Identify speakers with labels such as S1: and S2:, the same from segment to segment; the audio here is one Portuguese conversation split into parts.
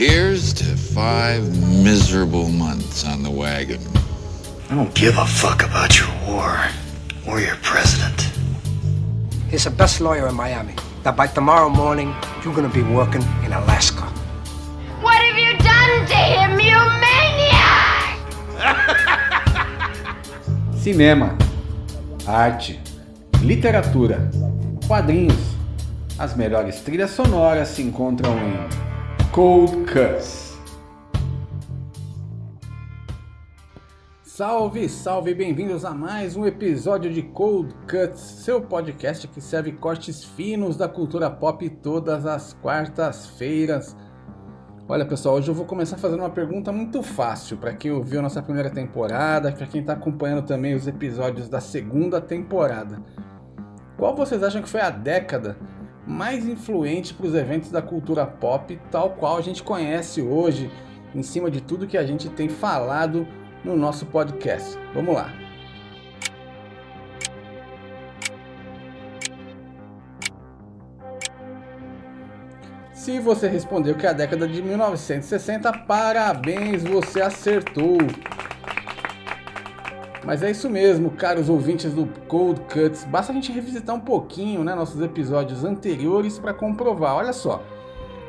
S1: Here's to five miserable months on the wagon.
S2: I don't give a fuck about your war or your president.
S3: He's the best lawyer in Miami. That by tomorrow morning, you're gonna be working in Alaska.
S4: What have you done to him, you maniac?
S5: Cinema, arte, literatura, quadrinhos. As melhores trilhas sonoras se encontram em Cold Cuts. Salve, salve, bem-vindos a mais um episódio de Cold Cuts, seu podcast que serve cortes finos da cultura pop todas as quartas-feiras. Olha pessoal, hoje eu vou começar fazendo uma pergunta muito fácil para quem ouviu nossa primeira temporada, para quem está acompanhando também os episódios da segunda temporada. Qual vocês acham que foi a década mais influente para os eventos da cultura pop, tal qual a gente conhece hoje, em cima de tudo que a gente tem falado no nosso podcast. Vamos lá. Se você respondeu que é a década de 1960, parabéns, você acertou. Mas é isso mesmo, caros ouvintes do Cold Cuts. Basta a gente revisitar um pouquinho né, nossos episódios anteriores para comprovar. Olha só,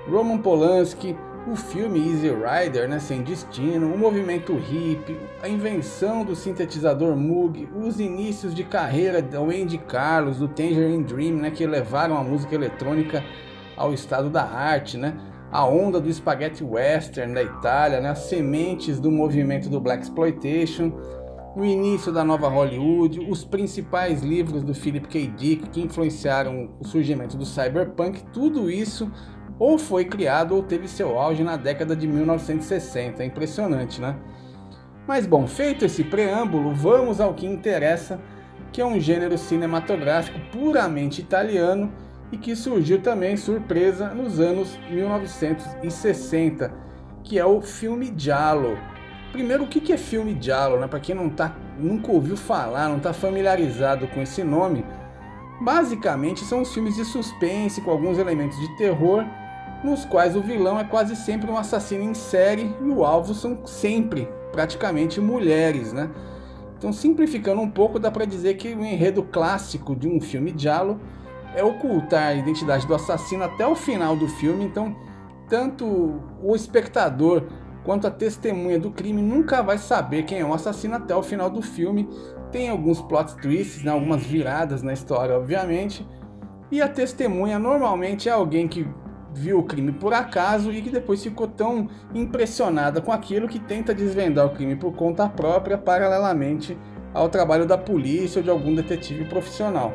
S5: Roman Polanski, o filme Easy Rider, né, Sem Destino, o movimento hip, a invenção do sintetizador Moog, os inícios de carreira do Andy Carlos, do Tangerine Dream, né, que levaram a música eletrônica ao estado da arte, né, a onda do spaghetti western da Itália, né, as sementes do movimento do Black Exploitation, o início da nova Hollywood, os principais livros do Philip K. Dick que influenciaram o surgimento do cyberpunk, tudo isso ou foi criado ou teve seu auge na década de 1960. É impressionante, né? Mas bom, feito esse preâmbulo, vamos ao que interessa, que é um gênero cinematográfico puramente italiano e que surgiu também surpresa nos anos 1960, que é o filme giallo. Primeiro, o que é filme giallo, né? Para quem não tá, nunca ouviu falar, não está familiarizado com esse nome, basicamente são os filmes de suspense com alguns elementos de terror nos quais o vilão é quase sempre um assassino em série e o alvo são sempre, praticamente, mulheres, né? Então, simplificando um pouco, dá para dizer que o enredo clássico de um filme giallo é ocultar a identidade do assassino até o final do filme, então tanto o espectador quanto a testemunha do crime nunca vai saber quem é o assassino até o final do filme. Tem alguns plot twists, né, algumas viradas na história, obviamente. E a testemunha normalmente é alguém que viu o crime por acaso e que depois ficou tão impressionada com aquilo que tenta desvendar o crime por conta própria, paralelamente ao trabalho da polícia ou de algum detetive profissional.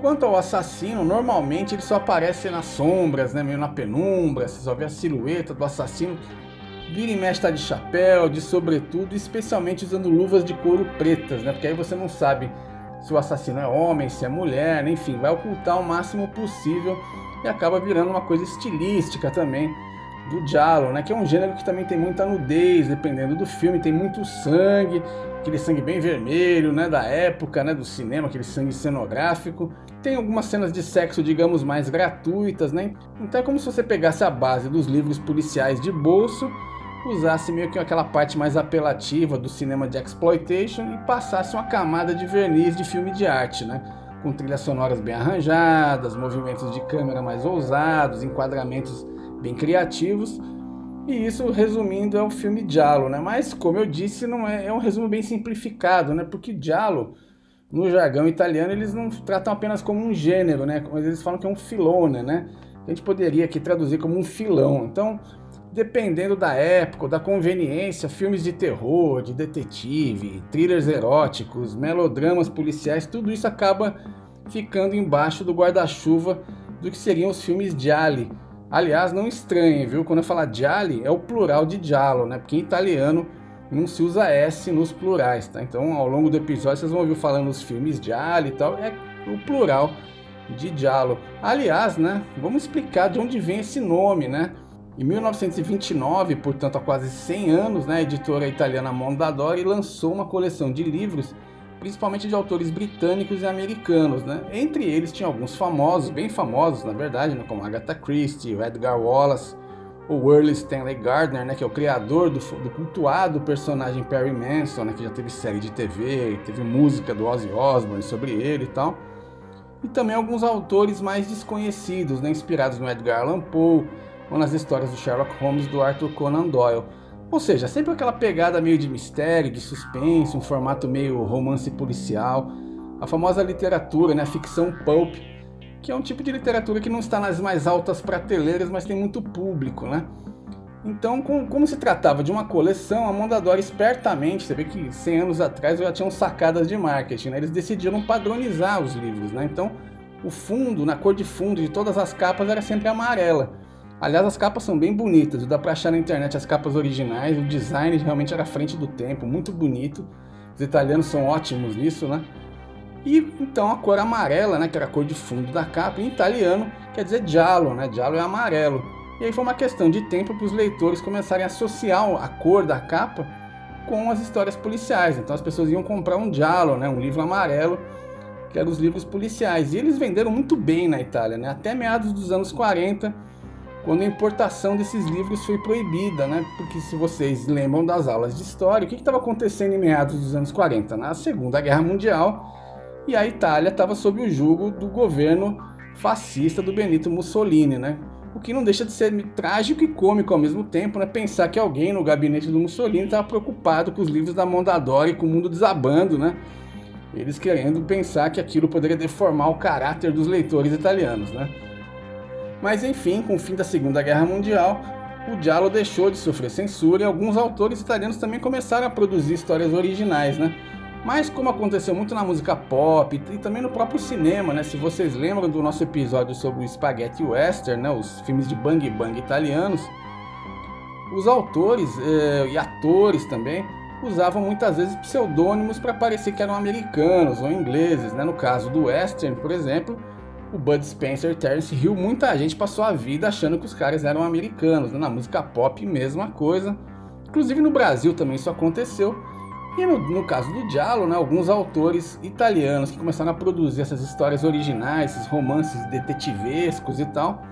S5: Quanto ao assassino, normalmente ele só aparece nas sombras, né, meio na penumbra, você só vê a silhueta do assassino. Vira e mexe tá de chapéu, de sobretudo, especialmente usando luvas de couro pretas, né, porque aí você não sabe se o assassino é homem, se é mulher, enfim, vai ocultar o máximo possível e acaba virando uma coisa estilística também do giallo, né? Que é um gênero que também tem muita nudez, dependendo do filme, tem muito sangue, aquele sangue bem vermelho, né? Da época, né? Do cinema, aquele sangue cenográfico. Tem algumas cenas de sexo, digamos, mais gratuitas, né? Então é como se você pegasse a base dos livros policiais de bolso, usasse meio que aquela parte mais apelativa do cinema de exploitation e passasse uma camada de verniz de filme de arte, né? com trilhas sonoras bem arranjadas, movimentos de câmera mais ousados, enquadramentos bem criativos. E isso, resumindo, é o filme Giallo, né? Mas, como eu disse, não é, é um resumo bem simplificado, né? Porque Giallo, no jargão italiano, eles não tratam apenas como um gênero, né? Mas eles falam que é um filone, né? A gente poderia aqui traduzir como um filão. Então, dependendo da época, da conveniência, filmes de terror, de detetive, thrillers eróticos, melodramas policiais, tudo isso acaba ficando embaixo do guarda-chuva do que seriam os filmes gialli. Aliás, não estranhem, viu? Quando eu falar gialli, é o plural de giallo, né? Porque em italiano não se usa S nos plurais, tá? Então, ao longo do episódio, vocês vão ouvir falando os filmes gialli e tal, é o plural de giallo. Aliás, né? Vamos explicar de onde vem esse nome, né? Em 1929, portanto há quase 100 anos, né, a editora italiana Mondadori lançou uma coleção de livros, principalmente de autores britânicos e americanos. Né? Entre eles tinha alguns famosos, bem famosos na verdade, né, como Agatha Christie, Edgar Wallace, o Early Stanley Gardner, né, que é o criador do, do cultuado personagem Perry Manson, né, que já teve série de TV, teve música do Ozzy Osbourne sobre ele e tal. E também alguns autores mais desconhecidos, né, inspirados no Edgar Allan Poe ou nas histórias do Sherlock Holmes do Arthur Conan Doyle. Ou seja, sempre aquela pegada meio de mistério, de suspense, um formato meio romance policial, a famosa literatura, né, a ficção pulp, que é um tipo de literatura que não está nas mais altas prateleiras, mas tem muito público, né? Então, com, como se tratava de uma coleção, a Mondadori espertamente, você vê que 100 anos atrás já tinham sacadas de marketing, né? eles decidiram padronizar os livros, né? Então, o fundo, na cor de fundo de todas as capas era sempre amarela. Aliás, as capas são bem bonitas, dá pra achar na internet as capas originais, o design realmente era frente do tempo, muito bonito. Os italianos são ótimos nisso, né? E então a cor amarela, né, que era a cor de fundo da capa, em italiano quer dizer giallo, né? Giallo é amarelo. E aí foi uma questão de tempo para os leitores começarem a associar a cor da capa com as histórias policiais. Então as pessoas iam comprar um giallo, né, um livro amarelo, que eram os livros policiais. E eles venderam muito bem na Itália, né? Até meados dos anos 40 quando a importação desses livros foi proibida, né? Porque se vocês lembram das aulas de história, o que estava acontecendo em meados dos anos 40? Na Segunda Guerra Mundial, e a Itália estava sob o jugo do governo fascista do Benito Mussolini, né? O que não deixa de ser trágico e cômico ao mesmo tempo, né? Pensar que alguém no gabinete do Mussolini estava preocupado com os livros da Mondadori e com o mundo desabando, né? Eles querendo pensar que aquilo poderia deformar o caráter dos leitores italianos, né? Mas enfim, com o fim da Segunda Guerra Mundial, o Giallo deixou de sofrer censura e alguns autores italianos também começaram a produzir histórias originais, né? Mas como aconteceu muito na música pop e também no próprio cinema, né? Se vocês lembram do nosso episódio sobre o Spaghetti Western, né? Os filmes de bang bang italianos, os autores eh, e atores também usavam muitas vezes pseudônimos para parecer que eram americanos ou ingleses, né? No caso do Western, por exemplo, o Bud Spencer e Terence Hill, muita gente passou a vida achando que os caras eram americanos. Né? Na música pop, mesma coisa. Inclusive no Brasil também isso aconteceu. E no, no caso do Giallo, né, alguns autores italianos que começaram a produzir essas histórias originais, esses romances detetivescos e tal,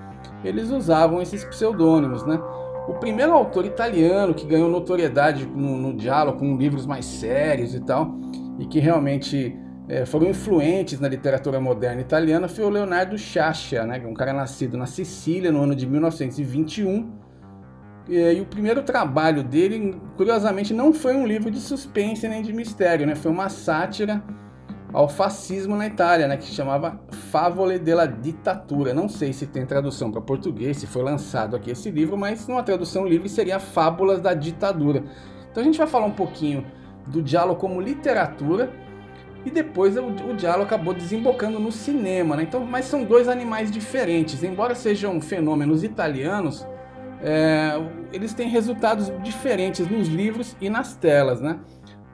S5: eles usavam esses pseudônimos, né? O primeiro autor italiano que ganhou notoriedade no, no Giallo com livros mais sérios e tal, e que realmente é, foram influentes na literatura moderna italiana foi o Leonardo Sciascia, né, um cara nascido na Sicília no ano de 1921. E, e, o primeiro trabalho dele, curiosamente, não foi um livro de suspense nem de mistério, né, foi uma sátira ao fascismo na Itália, né, que se chamava Favole della Dittatura. Não sei se tem tradução para português, se foi lançado aqui esse livro, mas numa tradução livre seria Fábulas da Ditadura. Então a gente vai falar um pouquinho do diálogo como literatura e depois o, o diálogo acabou desembocando no cinema, né? Então, mas são dois animais diferentes. Embora sejam fenômenos italianos, é, eles têm resultados diferentes nos livros e nas telas, né?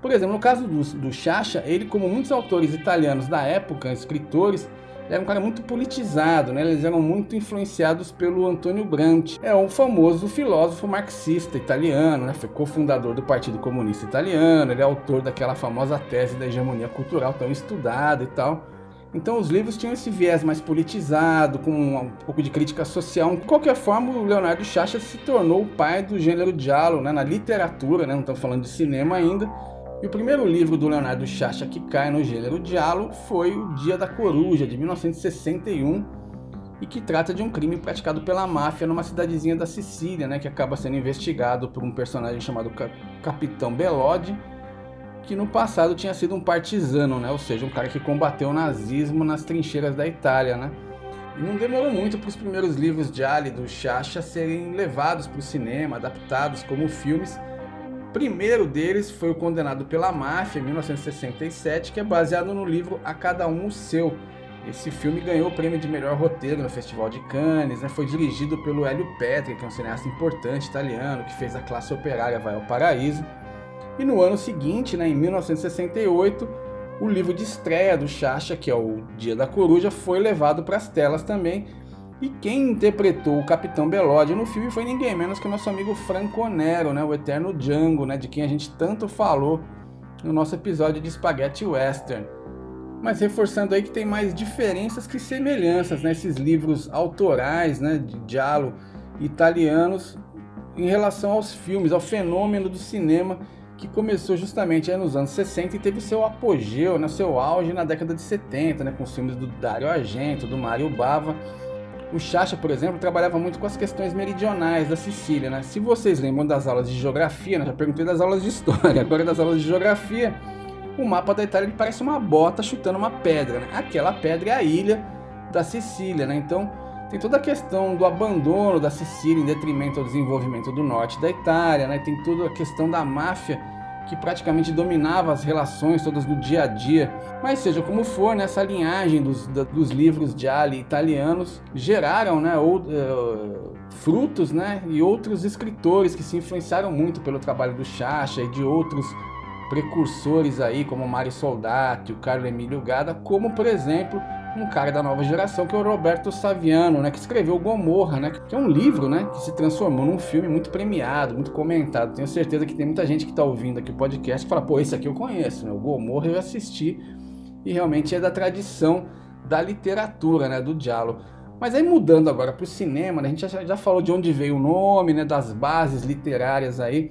S5: Por exemplo, no caso do, do Chacha, ele, como muitos autores italianos da época, escritores, era um cara muito politizado, né? Eles eram muito influenciados pelo Antônio Gramsci. É um famoso filósofo marxista italiano, né? Foi cofundador do Partido Comunista Italiano, ele é autor daquela famosa tese da hegemonia cultural tão estudada e tal. Então os livros tinham esse viés mais politizado, com um pouco de crítica social. De qualquer forma, o Leonardo Chacha se tornou o pai do gênero giallo, né? Na literatura, né? Não estamos falando de cinema ainda e o primeiro livro do Leonardo Chacha que cai no gênero diálogo foi O Dia da Coruja, de 1961, e que trata de um crime praticado pela máfia numa cidadezinha da Sicília, né, que acaba sendo investigado por um personagem chamado Capitão Belode, que no passado tinha sido um partisano, né, ou seja, um cara que combateu o nazismo nas trincheiras da Itália, né. E não demorou muito para os primeiros livros de Ali do Chacha serem levados para o cinema, adaptados como filmes, primeiro deles foi o Condenado pela Máfia, em 1967, que é baseado no livro A Cada Um o Seu. Esse filme ganhou o prêmio de melhor roteiro no Festival de Cannes, né? foi dirigido pelo Hélio Petri, que é um cineasta importante italiano, que fez a classe operária Vai ao Paraíso. E no ano seguinte, né, em 1968, o livro de estreia do Chacha, que é o Dia da Coruja, foi levado para as telas também, e quem interpretou o Capitão Belode no filme foi ninguém menos que o nosso amigo Franco Nero, né, o eterno Django, né, de quem a gente tanto falou no nosso episódio de Spaghetti Western. Mas reforçando aí que tem mais diferenças que semelhanças nesses né, livros autorais né, de diálogo italianos em relação aos filmes, ao fenômeno do cinema que começou justamente nos anos 60 e teve seu apogeu, né, seu auge na década de 70, né, com os filmes do Dario Argento, do Mario Bava. O Chacha, por exemplo, trabalhava muito com as questões meridionais da Sicília. Né? Se vocês lembram das aulas de geografia, né, já perguntei das aulas de história, agora das aulas de geografia, o mapa da Itália ele parece uma bota chutando uma pedra. Né? Aquela pedra é a ilha da Sicília, né? Então tem toda a questão do abandono da Sicília em detrimento ao desenvolvimento do norte da Itália, né? Tem toda a questão da máfia que praticamente dominava as relações todas do dia a dia. Mas seja como for, nessa né, linhagem dos, da, dos livros de Ali italianos geraram né, ou, uh, frutos né, e outros escritores que se influenciaram muito pelo trabalho do Chacha e de outros precursores aí, como Mário Soldati, o Carlo Emílio Gada, como por exemplo um cara da nova geração que é o Roberto Saviano, né, que escreveu Gomorra, né, que é um livro, né, que se transformou num filme muito premiado, muito comentado. Tenho certeza que tem muita gente que está ouvindo aqui o podcast que fala, pô, esse aqui eu conheço, né, o Gomorra eu assisti e realmente é da tradição da literatura, né, do diálogo. Mas aí mudando agora para o cinema, né, a gente já, já, falou de onde veio o nome, né, das bases literárias aí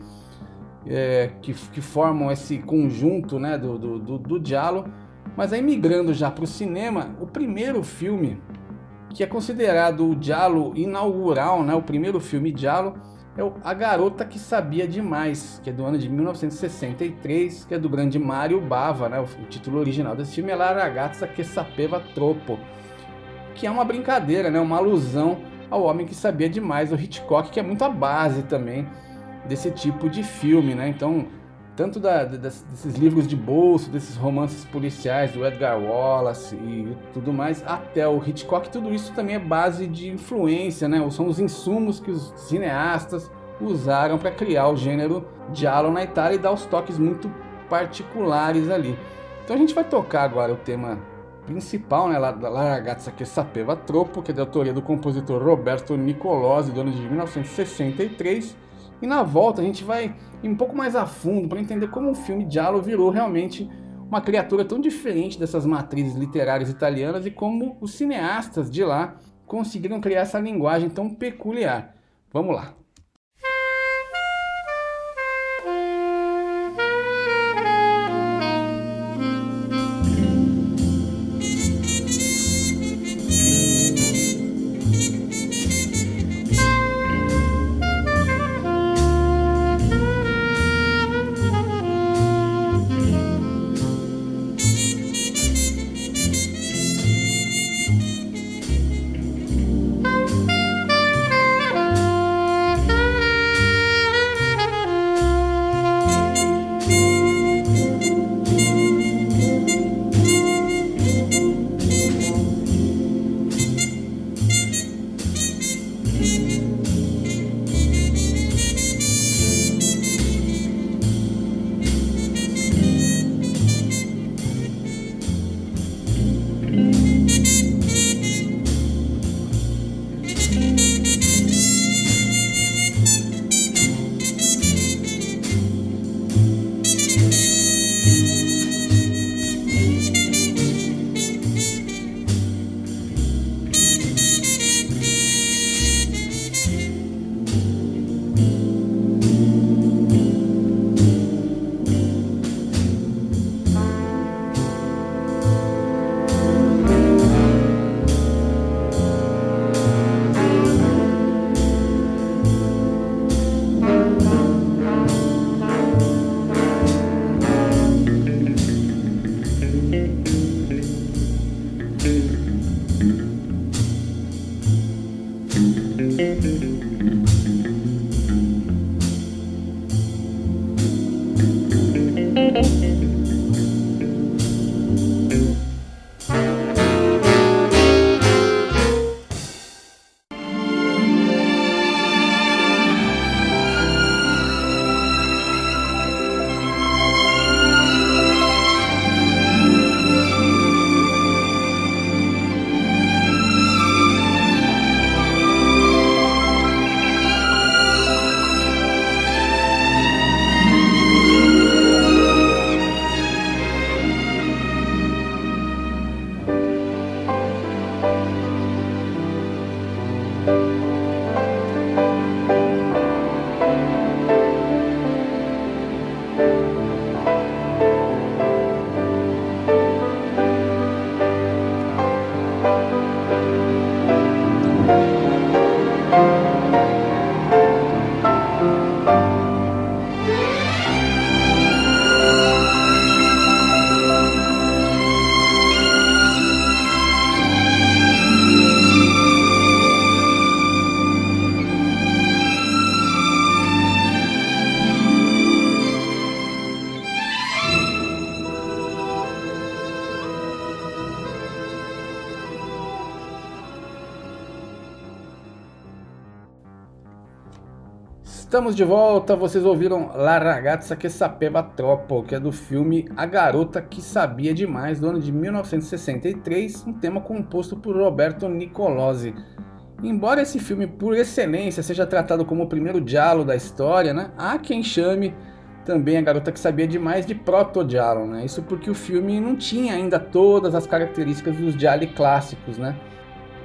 S5: é, que, que, formam esse conjunto, né, do, do, do, do diálogo. Mas aí migrando já para o cinema, o primeiro filme que é considerado o Diallo inaugural, né, o primeiro filme Diallo, é o A Garota que Sabia Demais, que é do ano de 1963, que é do grande Mario Bava, né, o, título original desse filme é La ragazza che sapeva troppo, que é uma brincadeira, né, uma alusão ao Homem que Sabia Demais, o Hitchcock, que é muito a base também desse tipo de filme, né, então tanto da, desses livros de bolso, desses romances policiais do Edgar Wallace e tudo mais, até o Hitchcock, tudo isso também é base de influência, né? São os insumos que os cineastas usaram para criar o gênero giallo na Itália e dar os toques muito particulares ali. Então a gente vai tocar agora o tema principal, né, La, La ragazza che sapeva troppo, que é da autoria do compositor Roberto Nicolosi, do ano de 1963, e na volta a gente vai ir um pouco mais a fundo para entender como o filme Giallo virou realmente uma criatura tão diferente dessas matrizes literárias italianas e como os cineastas de lá conseguiram criar essa linguagem tão peculiar. Vamos lá. Estamos de volta, vocês ouviram La Ragazza che sapeva troppo, que é do filme A Garota que Sabia Demais, do ano de 1963, um tema composto por Roberto Nicolosi. Embora esse filme, por excelência, seja tratado como o primeiro diálogo da história, né, há quem chame também A Garota que Sabia Demais de proto-diálogo, né? Isso porque o filme não tinha ainda todas as características dos diálogos clássicos, né?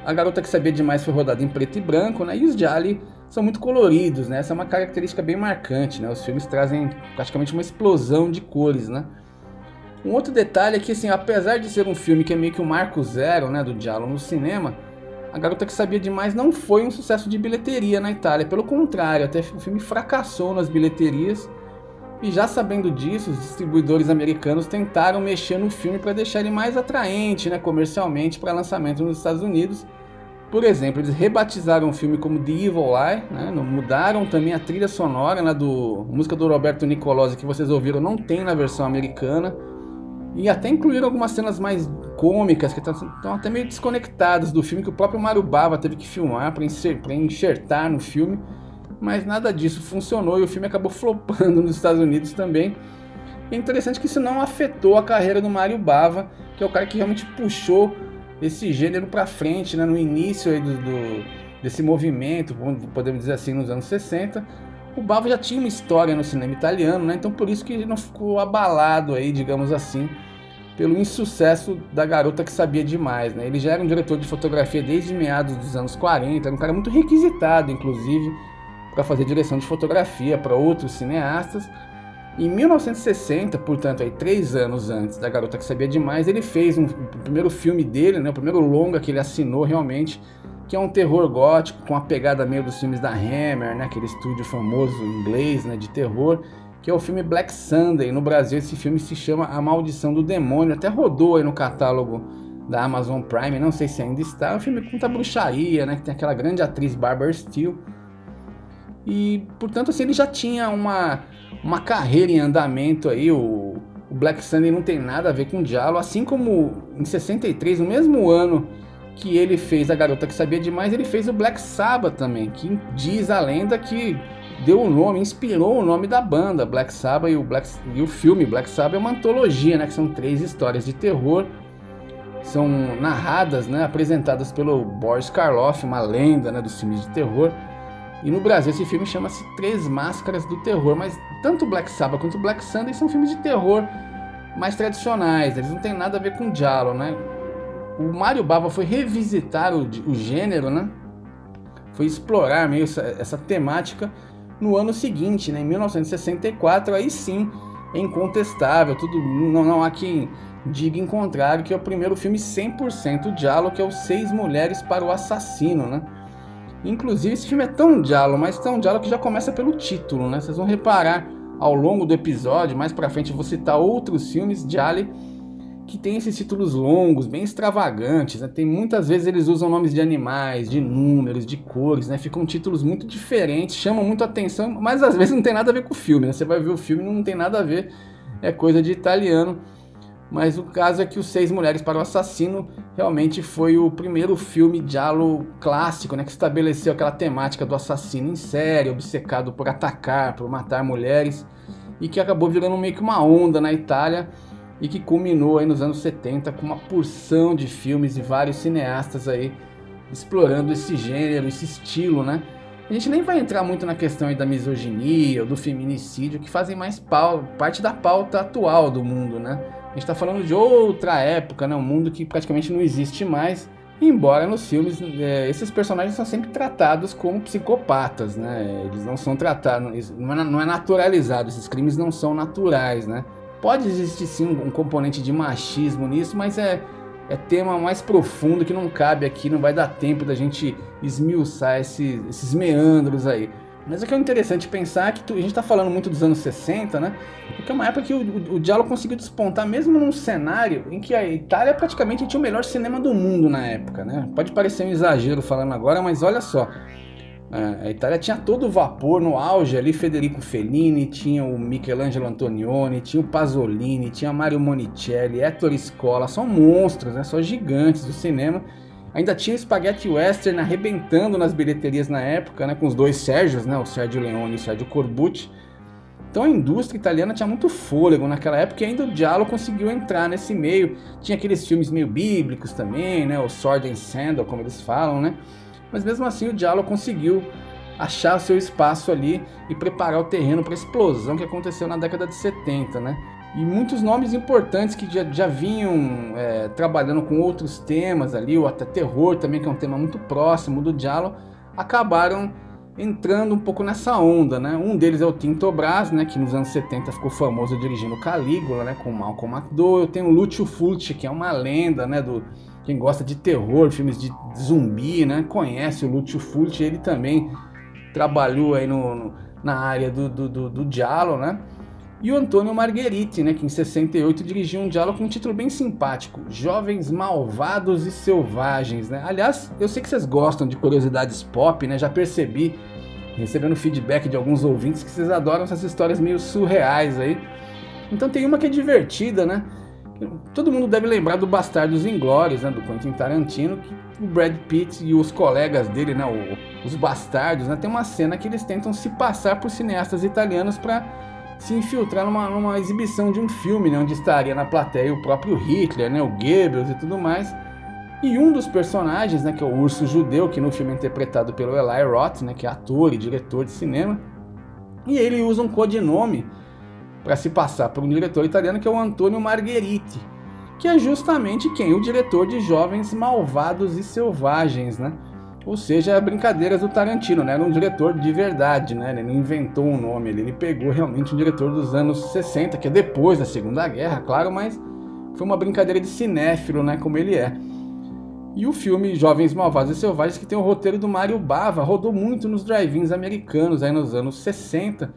S5: A Garota que Sabia Demais foi rodada em preto e branco, né? E os diálogos são muito coloridos, né? Essa é uma característica bem marcante, né? Os filmes trazem praticamente uma explosão de cores, né? Um outro detalhe é que, assim, apesar de ser um filme que é meio que um marco zero, né, do diálogo no cinema, A Garota que Sabia Demais não foi um sucesso de bilheteria na Itália. Pelo contrário, até o filme fracassou nas bilheterias. E já sabendo disso, os distribuidores americanos tentaram mexer no filme para deixar ele mais atraente, né, comercialmente, para lançamento nos Estados Unidos por exemplo, eles rebatizaram o filme como The Evil Eye, né? mudaram também a trilha sonora né, do música do Roberto Nicolosi que vocês ouviram, não tem na versão americana. E até incluíram algumas cenas mais cômicas que estão até meio desconectadas do filme que o próprio Mario Bava teve que filmar para enxertar no filme. Mas nada disso funcionou e o filme acabou flopando nos Estados Unidos também. É interessante que isso não afetou a carreira do Mario Bava, que é o cara que realmente puxou esse gênero para frente, né, no início aí do, do, desse movimento, podemos dizer assim, nos anos 60, o Bava já tinha uma história no cinema italiano, né, então por isso que ele não ficou abalado aí, digamos assim, pelo insucesso da garota que sabia demais, né? Ele já era um diretor de fotografia desde meados dos anos 40, era um cara muito requisitado, inclusive, para fazer direção de fotografia para outros cineastas. Em 1960, portanto, aí, três anos antes da Garota que Sabia Demais, ele fez um, o primeiro filme dele, né, o primeiro longa que ele assinou realmente, que é um terror gótico com a pegada meio dos filmes da Hammer, né, aquele estúdio famoso inglês né, de terror, que é o filme Black Sunday. No Brasil, esse filme se chama A Maldição do Demônio, até rodou aí no catálogo da Amazon Prime, não sei se ainda está. É um filme com muita bruxaria, né, que tem aquela grande atriz Barbara Steele. E, portanto, assim, ele já tinha uma uma carreira em andamento aí. O, o Black Sunday não tem nada a ver com o Diallo, assim como em 63, no mesmo ano que ele fez A Garota que Sabia Demais, ele fez o Black Sabbath também, que diz a lenda que deu o nome, inspirou o nome da banda Black Sabbath e o, Black, e o filme Black Sabbath é uma antologia, né, que são três histórias de terror, são narradas, né, apresentadas pelo Boris Karloff, uma lenda né, dos filmes de terror, e no Brasil esse filme chama-se Três Máscaras do Terror, mas tanto Black Sabbath quanto Black Sunday são filmes de terror mais tradicionais, eles não têm nada a ver com Giallo, né? O Mario Bava foi revisitar o, o gênero, né? Foi explorar meio essa, essa, temática no ano seguinte, né? Em 1964, aí sim, é incontestável, tudo não, não há quem diga em contrário que é o primeiro filme 100% Giallo, que é o Seis Mulheres para o Assassino, né? Inclusive, esse filme é tão diálogo, mas tão diálogo que já começa pelo título, né? Vocês vão reparar ao longo do episódio, mais pra frente eu vou citar outros filmes de Ali que tem esses títulos longos, bem extravagantes, né? Tem muitas vezes eles usam nomes de animais, de números, de cores, né? Ficam títulos muito diferentes, chamam muito atenção, mas às vezes não tem nada a ver com o filme, né? Você vai ver o filme não tem nada a ver, é coisa de italiano. Mas o caso é que Os Seis Mulheres para o Assassino realmente foi o primeiro filme diálogo clássico, né, que estabeleceu aquela temática do assassino em série, obcecado por atacar, por matar mulheres, e que acabou virando meio que uma onda na Itália e que culminou aí nos anos 70 com uma porção de filmes e vários cineastas aí explorando esse gênero, esse estilo, né? A gente nem vai entrar muito na questão da misoginia ou do feminicídio, que fazem mais parte da pauta atual do mundo, né? Gente está falando de outra época, né? Um mundo que praticamente não existe mais. Embora nos filmes é, esses personagens são sempre tratados como psicopatas, né? Eles não são tratados, não é, não é naturalizado, esses crimes não são naturais, né? Pode existir sim um componente de machismo nisso, mas é, é tema mais profundo que não cabe aqui, não vai dar tempo da gente esmiuçar esses, esses meandros aí. Mas o que é interessante pensar é que tu, a gente está falando muito dos anos 60, né? Porque é uma época que o, o, o diálogo conseguiu despontar, mesmo num cenário em que a Itália praticamente tinha o melhor cinema do mundo na época, né? Pode parecer um exagero falando agora, mas olha só. É, a Itália tinha todo o vapor no auge ali, Federico Fellini, tinha o Michelangelo Antonioni, tinha o Pasolini, tinha Mario Monicelli, Ettore Scola, são monstros, né? São gigantes do cinema Ainda tinha o Spaghetti Western arrebentando nas bilheterias na época, né, com os dois Sérgios, né, o Sérgio Leone e o Sérgio Corbucci. Então a indústria italiana tinha muito fôlego naquela época e ainda o Giallo conseguiu entrar nesse meio. Tinha aqueles filmes meio bíblicos também, né, o Sword and Sandal, como eles falam, né? Mas mesmo assim o Giallo conseguiu achar seu espaço ali e preparar o terreno para a explosão que aconteceu na década de 70, né? E muitos nomes importantes que já, já vinham é, trabalhando com outros temas ali, ou até terror também, que é um tema muito próximo do Giallo, acabaram entrando um pouco nessa onda, né? Um deles é o Tinto Brás, né? Que nos anos 70 ficou famoso dirigindo Calígula, né? Com Malcolm McDowell. Tem o Lúcio Fulci, que é uma lenda, né? Do, quem gosta de terror, filmes de zumbi, né? Conhece o Lúcio Fulci. Ele também trabalhou aí no, no na área do, do, do, do Giallo, né? E o Antônio Margheriti, né, que em 68 dirigiu um diálogo com um título bem simpático, Jovens Malvados e Selvagens, né? Aliás, eu sei que vocês gostam de curiosidades pop, né? Já percebi, recebendo feedback de alguns ouvintes, que vocês adoram essas histórias meio surreais aí. Então tem uma que é divertida, né? Todo mundo deve lembrar do Bastardos Inglórios, né, do Quentin Tarantino, que o Brad Pitt e os colegas dele, né, os bastardos, né, tem uma cena que eles tentam se passar por cineastas italianos para se infiltrar numa, numa exibição de um filme, né, onde estaria na plateia o próprio Hitler, né, o Goebbels e tudo mais. E um dos personagens, né, que é o urso judeu, que no filme é interpretado pelo Eli Roth, né, que é ator e diretor de cinema, e ele usa um codinome para se passar por um diretor italiano que é o Antonio Margheriti, que é justamente quem? O diretor de Jovens Malvados e Selvagens, né? Ou seja, brincadeiras do Tarantino, né? Era um diretor de verdade, né? Ele não inventou um nome, ele pegou realmente um diretor dos anos 60, que é depois da Segunda Guerra, claro, mas foi uma brincadeira de cinéfilo, né? Como ele é. E o filme Jovens Malvados e Selvagens, que tem o roteiro do Mario Bava, rodou muito nos drive-ins americanos aí nos anos 60.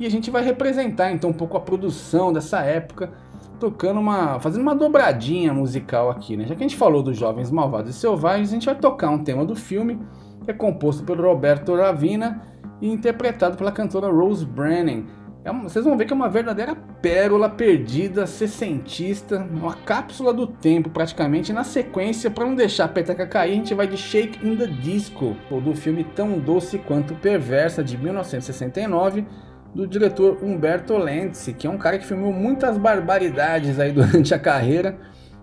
S5: E a gente vai representar então um pouco a produção dessa época tocando uma. fazendo uma dobradinha musical aqui, né? Já que a gente falou dos Jovens Malvados e Selvagens, a gente vai tocar um tema do filme que é composto pelo Roberto Ravina e interpretado pela cantora Rose Brennan. É uma, vocês vão ver que é uma verdadeira pérola perdida, sessentista, uma cápsula do tempo praticamente. Na sequência, para não deixar a peteca cair, a gente vai de Shake in the Disco, ou do filme Tão Doce Quanto Perversa de 1969 do diretor Humberto Lenzi, que é um cara que filmou muitas barbaridades aí durante a carreira,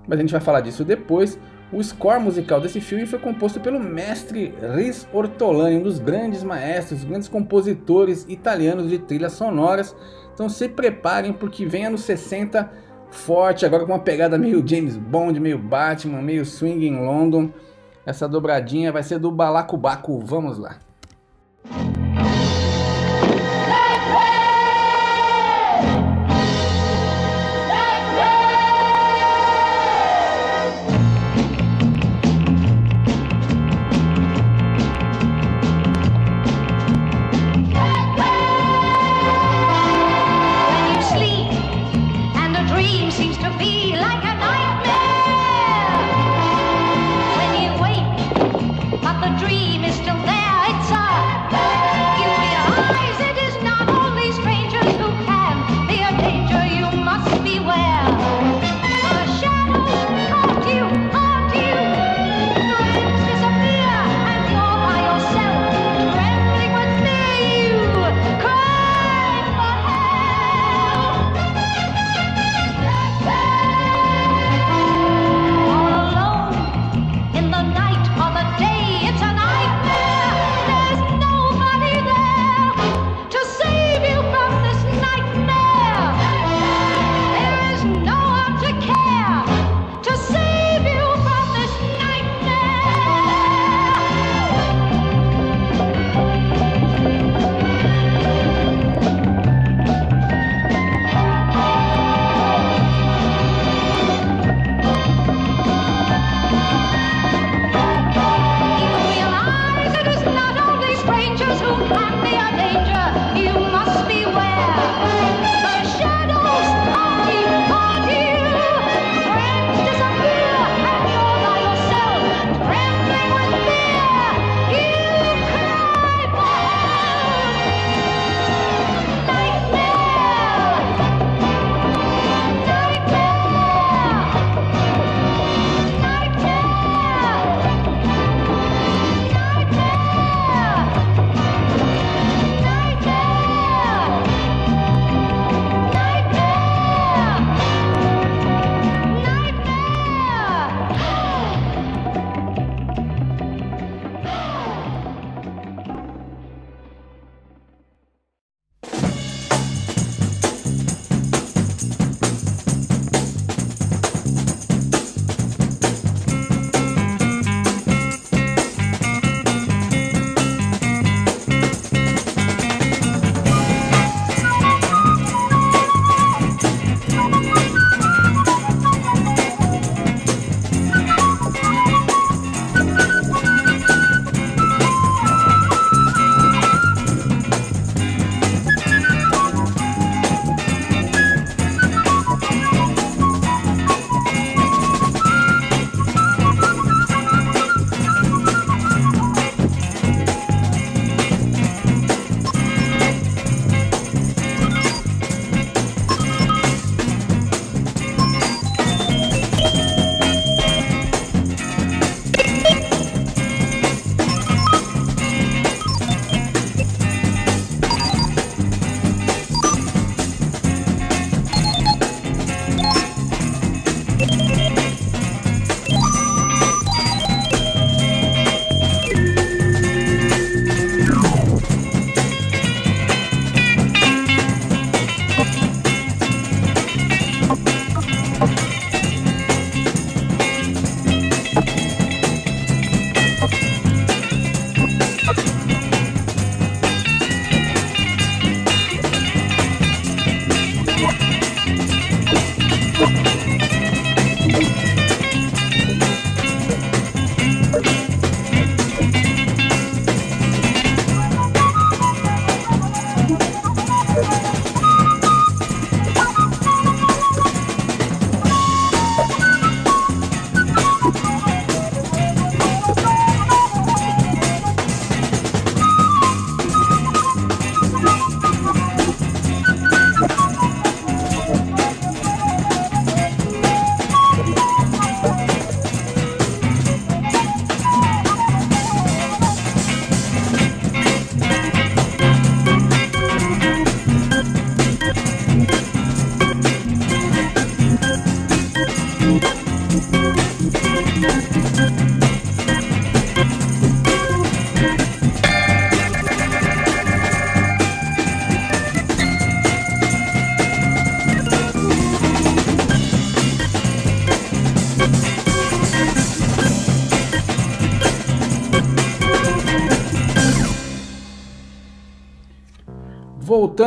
S5: mas a gente vai falar disso depois. O score musical desse filme foi composto pelo mestre Riz Ortolani, um dos grandes maestros, grandes compositores italianos de trilhas sonoras. Então se preparem porque vem anos 60 forte, agora com uma pegada meio James Bond, meio Batman, meio Swing in London. Essa dobradinha vai ser do Balacobaco. Vamos lá.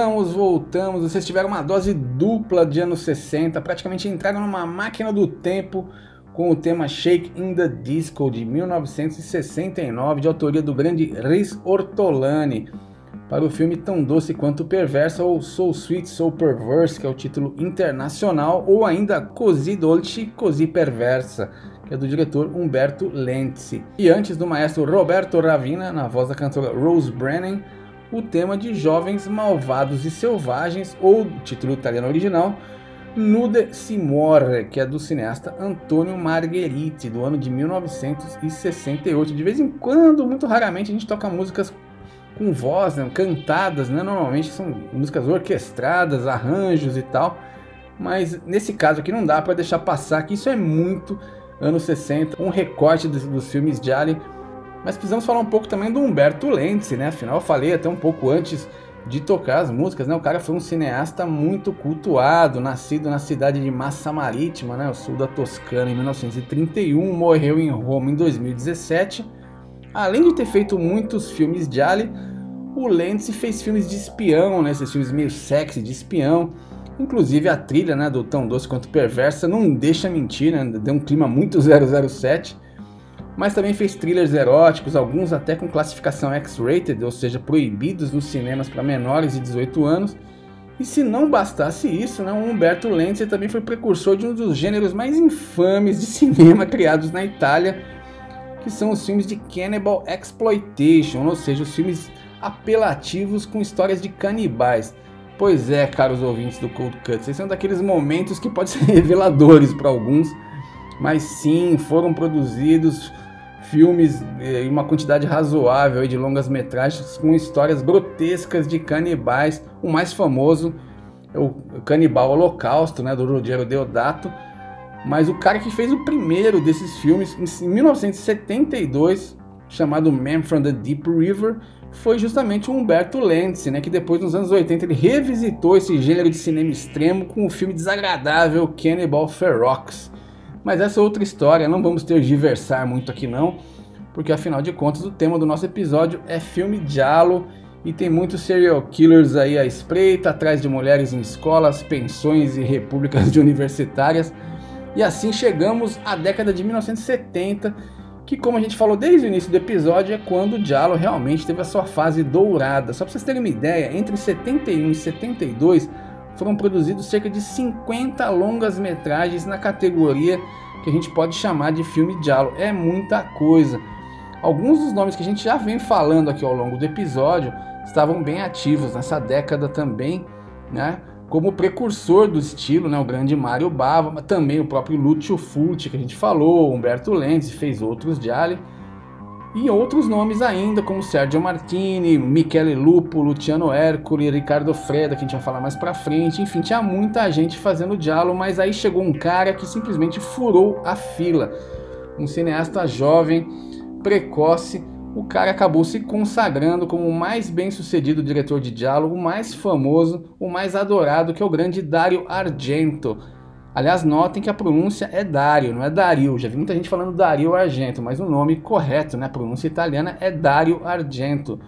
S5: Voltamos, voltamos. Vocês tiveram uma dose dupla de anos 60, praticamente entraram numa máquina do tempo com o tema Shake in the Disco de 1969, de autoria do grande Riz Ortolani, para o filme Tão Doce Quanto Perversa ou So Sweet, So Perverse, que é o título internacional, ou ainda Così Dolce, Così Perversa, que é do diretor Humberto Lenzi. E antes do maestro Roberto Ravina, na voz da cantora Rose Brennan, o tema de Jovens Malvados e Selvagens, ou título italiano original, Nude si muore, que é do cineasta Antônio Margheriti, do ano de 1968. De vez em quando, muito raramente, a gente toca músicas com voz, né, cantadas, né? normalmente são músicas orquestradas, arranjos e tal, mas nesse caso aqui não dá para deixar passar que isso é muito anos 60, um recorte dos, dos filmes de Alien mas precisamos falar um pouco também do Humberto Lenzi, né? Afinal, eu falei até um pouco antes de tocar as músicas, né? O cara foi um cineasta muito cultuado, nascido na cidade de Massa Marittima, né? O sul da Toscana, em 1931, morreu em Roma em 2017. Além de ter feito muitos filmes de Ali, o Lenzi fez filmes de espião, né? Esses filmes meio sexy de espião. Inclusive a trilha, né, do Tão Doce Quanto Perversa não deixa mentir, né? Deu um clima muito 007 mas também fez thrillers eróticos, alguns até com classificação X-rated, ou seja, proibidos nos cinemas para menores de 18 anos. E se não bastasse isso, né, o Humberto Lenzi também foi precursor de um dos gêneros mais infames de cinema criados na Itália, que são os filmes de cannibal exploitation, ou seja, os filmes apelativos com histórias de canibais. Pois é, caros ouvintes do Cold Cut, esses são daqueles momentos que podem ser reveladores para alguns, mas sim, foram produzidos filmes em uma quantidade razoável de longas metragens com histórias grotescas de canibais. O mais famoso é o Canibal Holocausto, né, do Ruggero Deodato. Mas o cara que fez o primeiro desses filmes em 1972, chamado Man from the Deep River, foi justamente o Humberto Lenzi, né, que depois nos anos 80 ele revisitou esse gênero de cinema extremo com o filme desagradável Cannibal Ferox. Mas essa é outra história, não vamos ter diversar muito aqui não, porque afinal de contas o tema do nosso episódio é filme Jalo e tem muitos serial killers aí à espreita, atrás de mulheres em escolas, pensões e repúblicas de universitárias. E assim chegamos à década de 1970, que como a gente falou desde o início do episódio, é quando o Jalo realmente teve a sua fase dourada. Só para vocês terem uma ideia, entre 71 e 72 foram produzidos cerca de 50 longas metragens na categoria que a gente pode chamar de filme diálogo. É muita coisa. Alguns dos nomes que a gente já vem falando aqui ao longo do episódio estavam bem ativos nessa década também, né? Como precursor do estilo, né? O grande Mario Bava, mas também o próprio Lucio Fulci que a gente falou, Humberto Lenzi fez outros de Alien e outros nomes ainda, como Sergio Martini, Michele Lupo, Luciano Ercole, Ricardo Freda, que a gente vai falar mais pra frente. Enfim, tinha muita gente fazendo diálogo, mas aí chegou um cara que simplesmente furou a fila. Um cineasta jovem, precoce, o cara acabou se consagrando como o mais bem sucedido diretor de diálogo, o mais famoso, o mais adorado, que é o grande Dario Argento Aliás, notem que a pronúncia é Dario, não é Dario. Já vi muita gente falando Dario Argento, mas o nome correto, né? A pronúncia italiana é Dario Argento.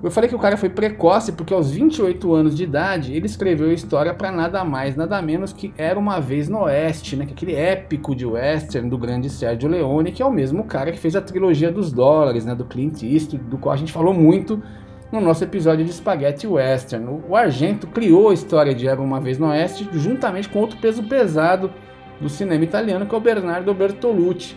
S5: Eu falei que o cara foi precoce porque aos 28 anos de idade ele escreveu a história para nada mais, nada menos que Era Uma Vez no Oeste, né? É aquele épico de western do grande Sergio Leone, que é o mesmo cara que fez a trilogia dos dólares, né? Do Clint Eastwood, do qual a gente falou muito no nosso episódio de Spaghetti Western. O Argento criou a história de Era Uma Vez no Oeste juntamente com outro peso pesado do cinema italiano, que é o Bernardo Bertolucci,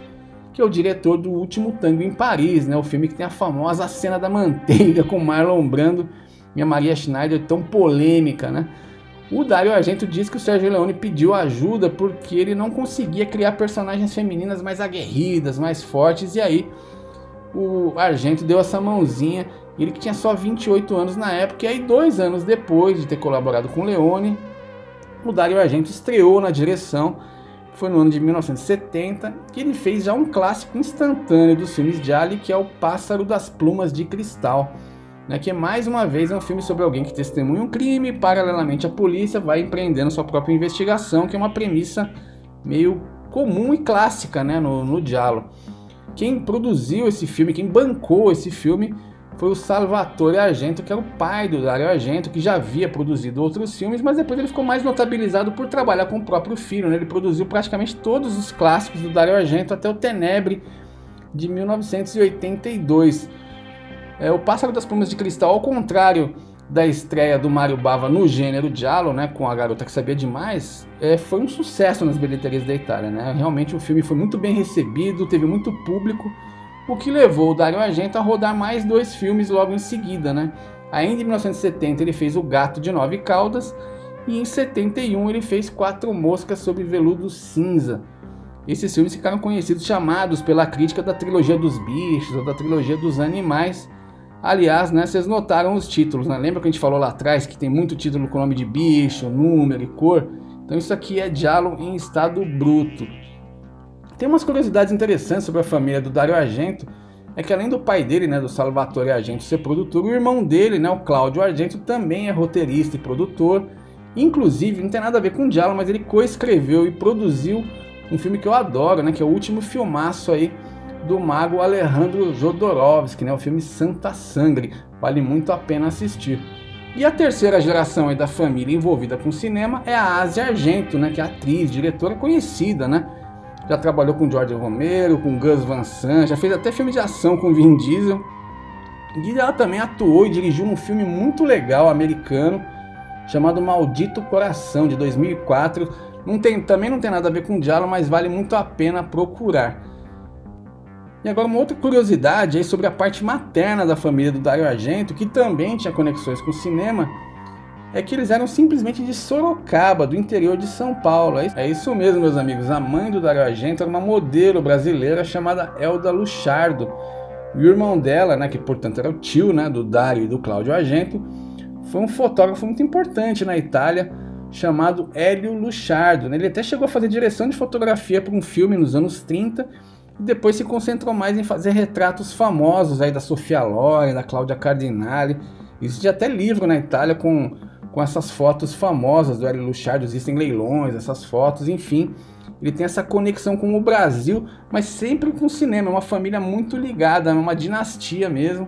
S5: que é o diretor do Último Tango em Paris, né? o filme que tem a famosa cena da manteiga com Marlon Brando e a Maria Schneider tão polêmica, né? O Dario Argento diz que o Sérgio Leone pediu ajuda porque ele não conseguia criar personagens femininas mais aguerridas, mais fortes, e aí o Argento deu essa mãozinha ele que tinha só 28 anos na época, e aí dois anos depois de ter colaborado com Leone, o Dario Argento estreou na direção, foi no ano de 1970, que ele fez já um clássico instantâneo dos filmes de Ali, que é o Pássaro das Plumas de Cristal, né, que mais uma vez é um filme sobre alguém que testemunha um crime e paralelamente a polícia vai empreendendo sua própria investigação, que é uma premissa meio comum e clássica né, no, no Diallo. Quem produziu esse filme, quem bancou esse filme foi o Salvatore Argento, que era o pai do Dario Argento, que já havia produzido outros filmes, mas depois ele ficou mais notabilizado por trabalhar com o próprio filho. Né? Ele produziu praticamente todos os clássicos do Dario Argento até o Tenebre de 1982. É, o Pássaro das Plumas de Cristal, ao contrário da estreia do Mario Bava no gênero Giallo, né, com a garota que sabia demais, é, foi um sucesso nas bilheterias da Itália, né? Realmente o filme foi muito bem recebido, teve muito público, o que levou o Dario Argento a rodar mais dois filmes logo em seguida, né? Ainda em 1970 ele fez O Gato de Nove Caudas e em 71 ele fez Quatro Moscas sobre Veludo Cinza. Esses filmes ficaram conhecidos chamados pela crítica da trilogia dos bichos ou da trilogia dos animais, Aliás, né, vocês notaram os títulos, né? Lembra que a gente falou lá atrás que tem muito título com nome de bicho, número e cor? Então isso aqui é Diálogo em estado bruto. Tem umas curiosidades interessantes sobre a família do Dario Argento, é que além do pai dele, né, do Salvatore Argento ser produtor, o irmão dele, né, o Cláudio Argento, também é roteirista e produtor. Inclusive, não tem nada a ver com Diálogo, mas ele coescreveu e produziu um filme que eu adoro, né, que é o último filmaço aí do mago Alejandro Jodorowsky, né, o filme Santa Sangre. Vale muito a pena assistir. E a terceira geração da família envolvida com cinema é a Asia Argento, né, que é atriz, diretora conhecida, né? Já trabalhou com George Romero, com Gus Van Sant, já fez até filme de ação com Vin Diesel. E ela também atuou e dirigiu um filme muito legal americano chamado Maldito Coração de 2004. Não tem, também não tem nada a ver com diálogo, mas vale muito a pena procurar. E agora uma outra curiosidade aí sobre a parte materna da família do Dario Argento, que também tinha conexões com o cinema, é que eles eram simplesmente de Sorocaba, do interior de São Paulo. É isso mesmo, meus amigos. A mãe do Dario Argento era uma modelo brasileira chamada Elda Luchardo. E o irmão dela, né, que portanto era o tio né, do Dario e do Cláudio Argento, foi um fotógrafo muito importante na Itália, chamado Hélio Luchardo. Ele até chegou a fazer direção de fotografia para um filme nos anos 30 e depois se concentrou mais em fazer retratos famosos aí da Sofia Loren, da Cláudia Cardinale. Já até livro na Itália com, com essas fotos famosas do Hélio Luchardo, existem leilões, essas fotos, enfim. Ele tem essa conexão com o Brasil, mas sempre com o cinema, é uma família muito ligada, é uma dinastia mesmo.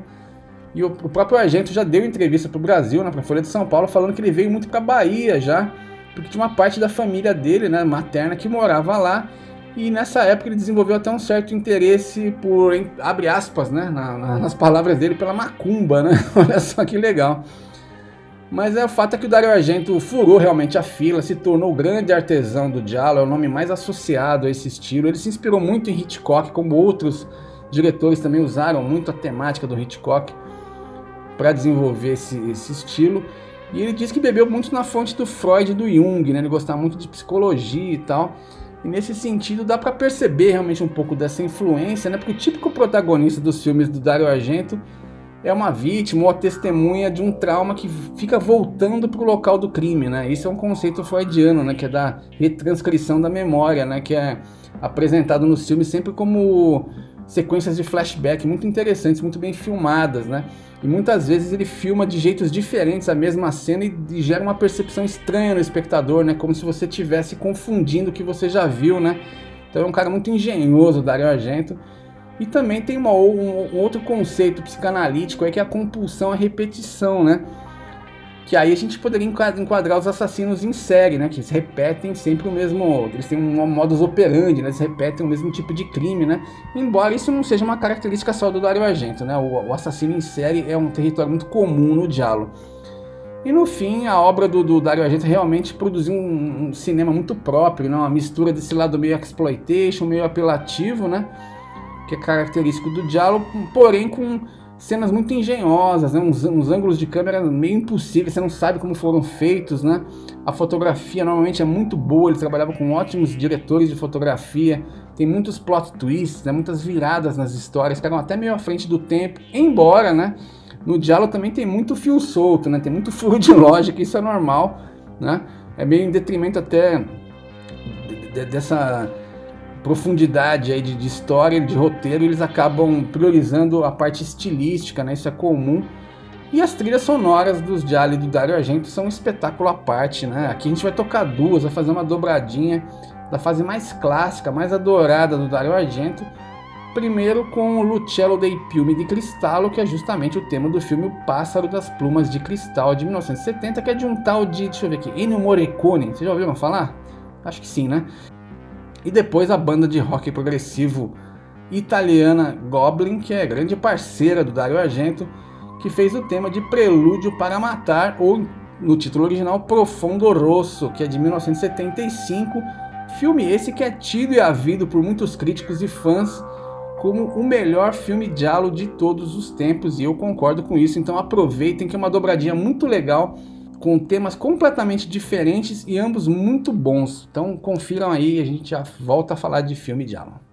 S5: E o, o próprio agente já deu entrevista para o Brasil, né, para a Folha de São Paulo, falando que ele veio muito para Bahia já, porque tinha uma parte da família dele, né, materna, que morava lá e nessa época ele desenvolveu até um certo interesse por, abre aspas, né, na, na, nas palavras dele, pela macumba, né? Olha só que legal. Mas é o fato é que o Dario Argento furou realmente a fila, se tornou o grande artesão do Giallo, é o nome mais associado a esse estilo. Ele se inspirou muito em Hitchcock, como outros diretores também usaram muito a temática do Hitchcock para desenvolver esse, esse estilo. E ele diz que bebeu muito na fonte do Freud e do Jung, né? Ele gostava muito de psicologia e tal. E nesse sentido dá para perceber realmente um pouco dessa influência, né? Porque o típico protagonista dos filmes do Dario Argento é uma vítima ou a testemunha de um trauma que fica voltando para o local do crime, né? Isso é um conceito freudiano, né? Que é da retranscrição da memória, né? Que é apresentado nos filmes sempre como sequências de flashback muito interessantes, muito bem filmadas, né? E muitas vezes ele filma de jeitos diferentes a mesma cena e, e gera uma percepção estranha no espectador, né? Como se você estivesse confundindo o que você já viu, né? Então é um cara muito engenhoso, Dario Argento. E também tem uma, um, um outro conceito psicanalítico aí que é a compulsão à repetição, né? Que aí a gente poderia enquadrar os assassinos em série, né? Que eles repetem sempre o mesmo. Eles têm um modus operandi, né? Eles repetem o mesmo tipo de crime, né? Embora isso não seja uma característica só do Dario Argento, né? O, o assassino em série é um território muito comum no Diallo. E no fim, a obra do, do Dario Argento realmente produziu um, um, cinema muito próprio, né? uma mistura desse lado meio exploitation, meio apelativo, né? Que é característico do Diallo, porém com cenas muito engenhosas, né? uns, uns, ângulos de câmera meio impossíveis, você não sabe como foram feitos, né? A fotografia normalmente é muito boa, ele trabalhava com ótimos diretores de fotografia, tem muitos plot twists, né? muitas viradas nas histórias, eram até meio à frente do tempo, embora, né? No diálogo também tem muito fio solto, né? Tem muito furo de lógica, isso é normal, né? É meio em detrimento até dessa profundidade aí de, de, história, de roteiro, eles acabam priorizando a parte estilística, né? Isso é comum. E as trilhas sonoras dos Jali do Dario Argento são um espetáculo à parte, né? Aqui a gente vai tocar duas, vai fazer uma dobradinha da fase mais clássica, mais adorada do Dario Argento, Primeiro com o Lucello dei Piumi di Cristallo, que é justamente o tema do filme O Pássaro das Plumas de Cristal, de 1970, que é de um tal de, deixa eu ver aqui, Ennio Morricone. Vocês já ouviram falar? Acho que sim, né? E depois a banda de rock progressivo italiana Goblin, que é grande parceira do Dario Argento, que fez o tema de Prelúdio para Matar, ou no título original Profondo Rosso, que é de 1975. Filme esse que é tido e havido por muitos críticos e fãs como o melhor filme diálogo de todos os tempos, e eu concordo com isso. Então aproveitem que é uma dobradinha muito legal, com temas completamente diferentes e ambos muito bons. Então confiram aí, a gente já volta a falar de filme diálogo.
S6: la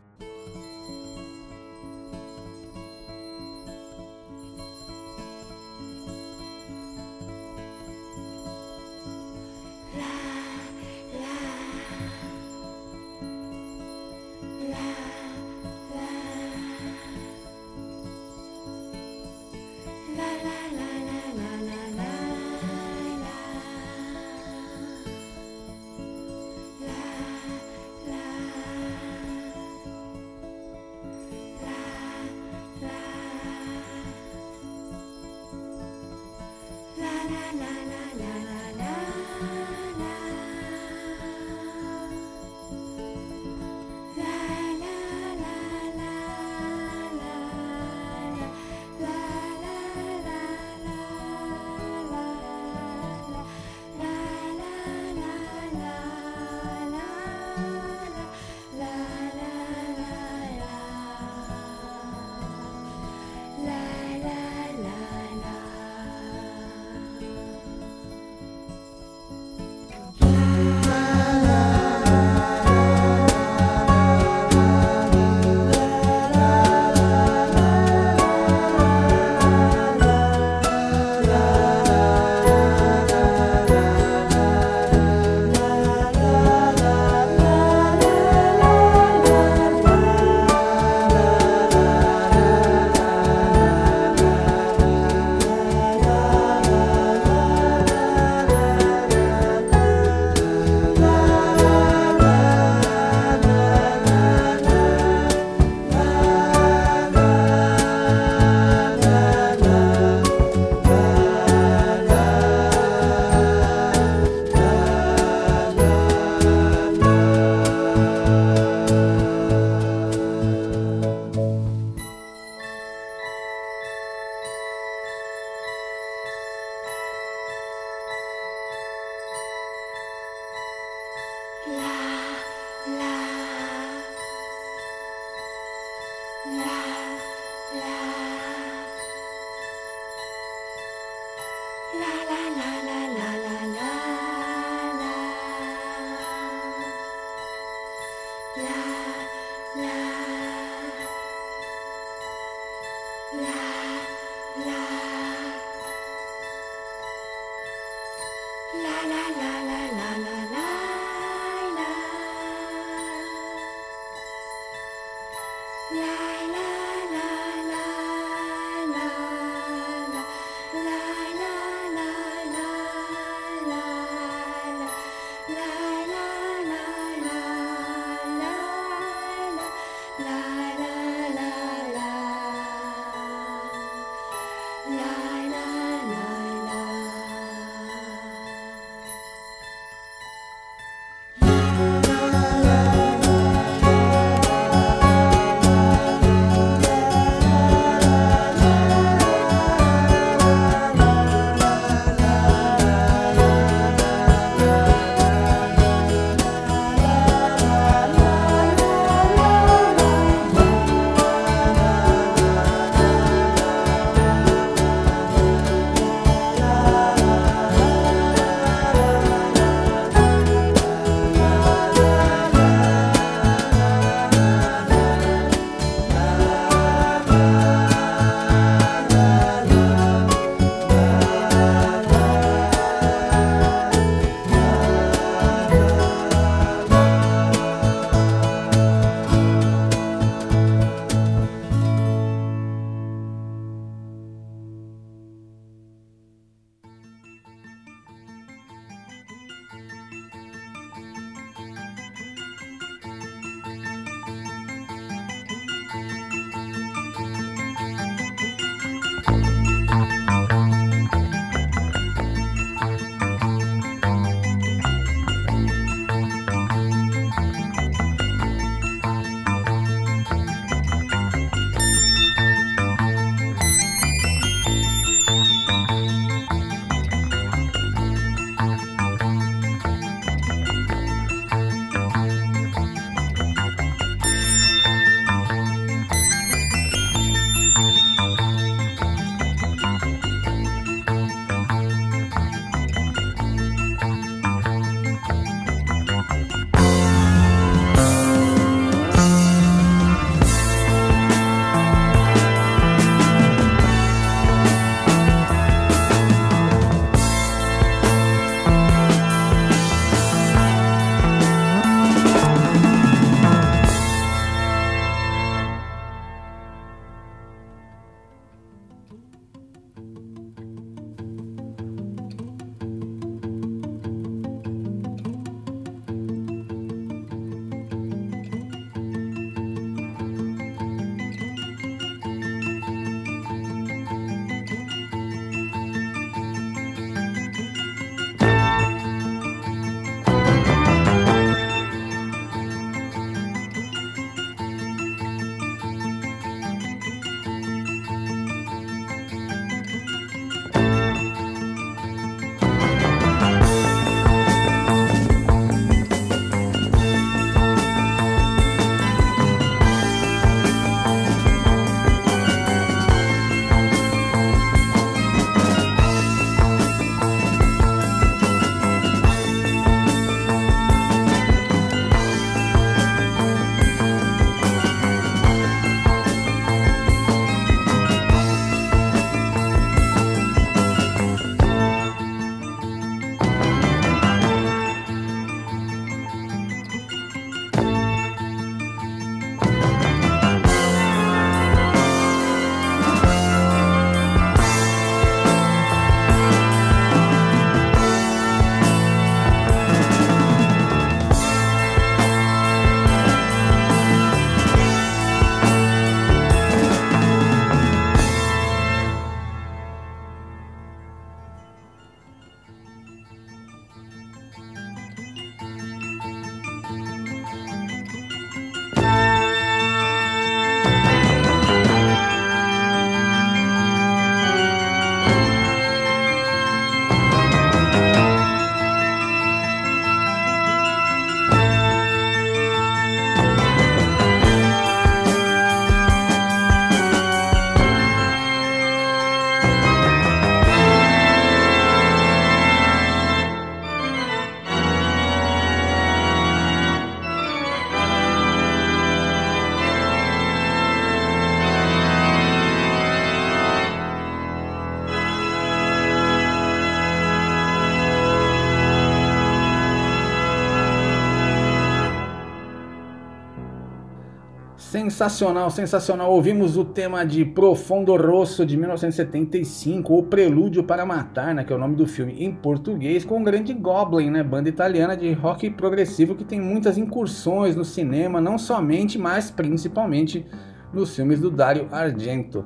S5: Sensacional, sensacional. Ouvimos o tema de Profundo Rosso de 1975, ou Prelúdio para Matar, né, que é o nome do filme em português, com o Grande Goblin, né, banda italiana de rock progressivo que tem muitas incursões no cinema, não somente, mas principalmente nos filmes do Dario Argento.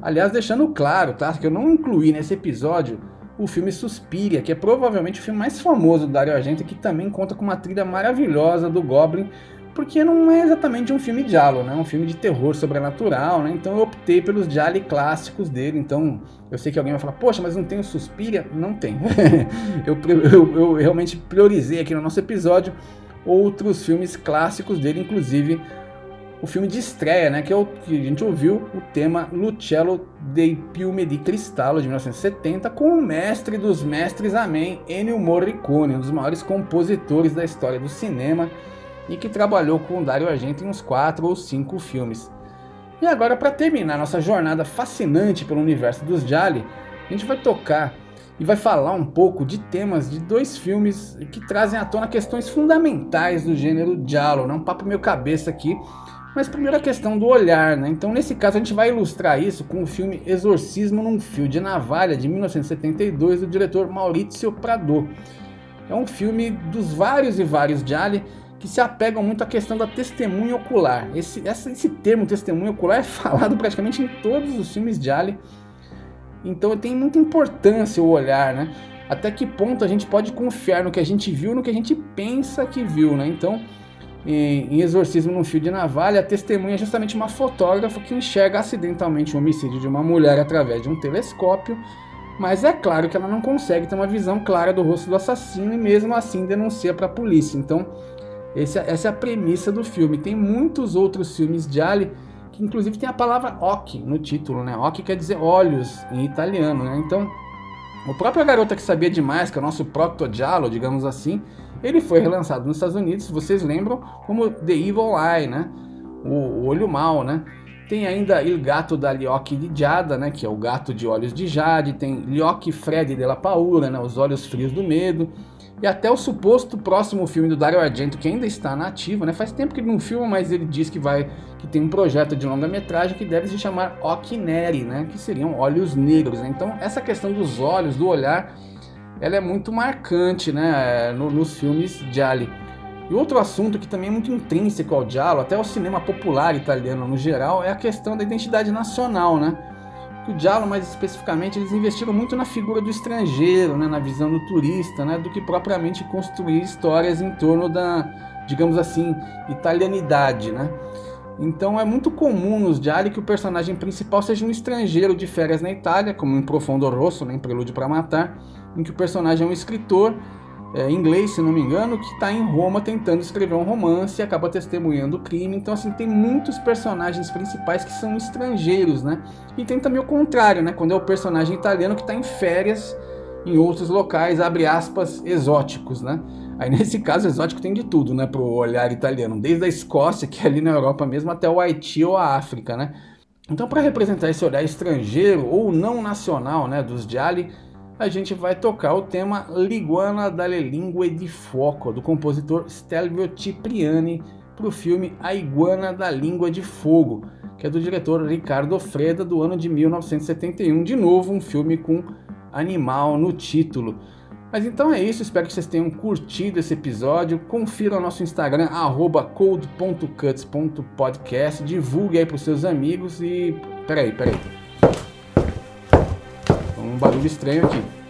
S5: Aliás, deixando claro, tá, que eu não incluí nesse episódio o filme Suspiria, que é provavelmente o filme mais famoso do Dario Argento, que também conta com uma trilha maravilhosa do Goblin, porque não é exatamente um filme giallo, né? É um filme de terror sobrenatural, né? Então eu optei pelos gialli clássicos dele. Então eu sei que alguém vai falar, poxa, mas não tem o Suspiria? Não tem. eu, eu, eu, realmente priorizei aqui no nosso episódio outros filmes clássicos dele, inclusive o filme de estreia, né? Que, é o, que a gente ouviu o tema Lucello dei Piume di Cristallo de 1970 com o mestre dos mestres, amém, Ennio Morricone, um dos maiores compositores da história do cinema e que trabalhou com o Dario Argento em uns 4 ou 5 filmes. E agora, para terminar nossa jornada fascinante pelo universo dos Jali, a gente vai tocar e vai falar um pouco de temas de dois filmes que trazem à tona questões fundamentais do gênero Giallo, não né? um papo meio cabeça aqui, mas primeiro a questão do olhar, né? Então, nesse caso, a gente vai ilustrar isso com o filme Exorcismo num Fio de Navalha, de 1972, do diretor Maurizio Prado. É um filme dos vários e vários Gialli que se apegam muito à questão da testemunha ocular. Esse, essa, esse termo testemunha ocular é falado praticamente em todos os filmes de Ali. Então tem muita importância o olhar, né? Até que ponto a gente pode confiar no que a gente viu, no que a gente pensa que viu, né? Então, em, Exorcismo no Fio de Navalha, a testemunha é justamente uma fotógrafa que enxerga acidentalmente o homicídio de uma mulher através de um telescópio, mas é claro que ela não consegue ter uma visão clara do rosto do assassino e mesmo assim denuncia para a polícia. Então, esse, essa é a premissa do filme. Tem muitos outros filmes de Ali que inclusive tem a palavra occhi no título, né? Occhi quer dizer olhos em italiano, né? Então, o próprio Garota que Sabia Demais, que é o nosso Procto Giallo, digamos assim, ele foi relançado nos Estados Unidos, vocês lembram, como The Evil Eye, né? O, o olho mal, né? Tem ainda Il Gato da Liocchi di Giada, né? Que é o gato de olhos de Jade. Tem Liocchi Freddy della Paura, né? Os olhos frios do medo e até o suposto próximo filme do Dario Argento, que ainda está na ativa, né? Faz tempo que ele não filma, mas ele diz que vai que tem um projeto de longa-metragem que deve se chamar Occhi Neri, né? Que seriam olhos negros, né? Então, essa questão dos olhos, do olhar, ela é muito marcante, né? No, nos filmes de Ali. E outro assunto que também é muito intrínseco ao Giallo, até ao cinema popular italiano no geral, é a questão da identidade nacional, né? Que o Diallo, mais especificamente, eles investiram muito na figura do estrangeiro, né, na visão do turista, né, do que propriamente construir histórias em torno da, digamos assim, italianidade, né? Então é muito comum nos Diários que o personagem principal seja um estrangeiro de férias na Itália, como em Profondo Rosso, né, em Prelúdio para Matar, em que o personagem é um escritor é, inglês, se não me engano, que está em Roma tentando escrever um romance e acaba testemunhando o crime. Então, assim, tem muitos personagens principais que são estrangeiros, né? E tem também o contrário, né? Quando é o personagem italiano que está em férias em outros locais, abre aspas, exóticos, né? Aí nesse caso, exótico tem de tudo, né? Pro olhar italiano, desde a Escócia, que é ali na Europa mesmo, até o Haiti ou a África, né? Então, para representar esse olhar estrangeiro ou não nacional, né, dos Gialli, a gente vai tocar o tema Liguana dalle Lingue di Fuoco, do compositor Stelvio Cipriani, para o filme A Iguana da Língua de Fogo, que é do diretor Ricardo Freda, do ano de 1971. De novo, um filme com animal no título. Mas então é isso, espero que vocês tenham curtido esse episódio. Confira o nosso Instagram, code.cuts.podcast. Divulgue aí para os seus amigos e. Peraí, peraí um barulho estranho aqui.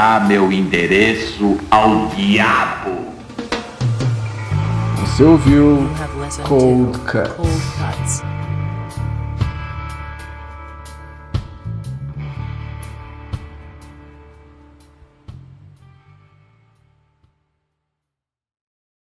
S6: Dá meu endereço ao diabo.
S5: Você ouviu
S7: listened Cold Cuts.